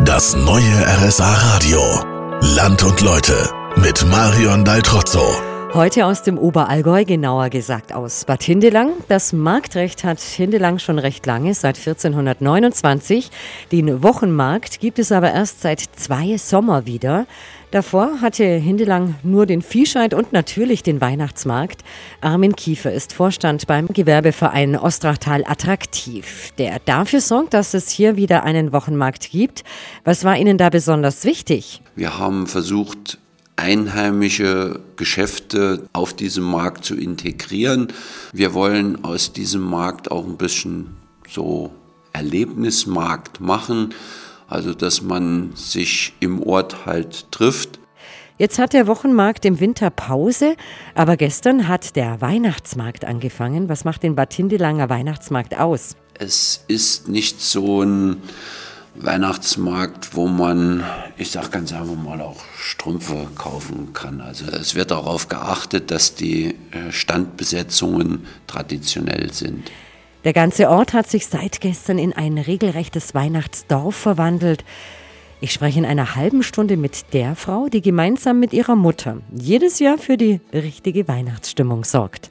Das neue RSA Radio. Land und Leute mit Marion Daltrozzo. Heute aus dem Oberallgäu, genauer gesagt aus Bad Hindelang. Das Marktrecht hat Hindelang schon recht lange, seit 1429. Den Wochenmarkt gibt es aber erst seit zwei Sommer wieder. Davor hatte Hindelang nur den Viehscheid und natürlich den Weihnachtsmarkt. Armin Kiefer ist Vorstand beim Gewerbeverein Ostrachtal Attraktiv, der dafür sorgt, dass es hier wieder einen Wochenmarkt gibt. Was war Ihnen da besonders wichtig? Wir haben versucht, einheimische Geschäfte auf diesem Markt zu integrieren. Wir wollen aus diesem Markt auch ein bisschen so Erlebnismarkt machen, also dass man sich im Ort halt trifft. Jetzt hat der Wochenmarkt im Winter Pause, aber gestern hat der Weihnachtsmarkt angefangen. Was macht den Bad Hindelanger Weihnachtsmarkt aus? Es ist nicht so ein Weihnachtsmarkt, wo man, ich sage ganz einfach mal, auch Strümpfe kaufen kann. Also es wird darauf geachtet, dass die äh, Standbesetzungen traditionell sind. Der ganze Ort hat sich seit gestern in ein regelrechtes Weihnachtsdorf verwandelt. Ich spreche in einer halben Stunde mit der Frau, die gemeinsam mit ihrer Mutter jedes Jahr für die richtige Weihnachtsstimmung sorgt.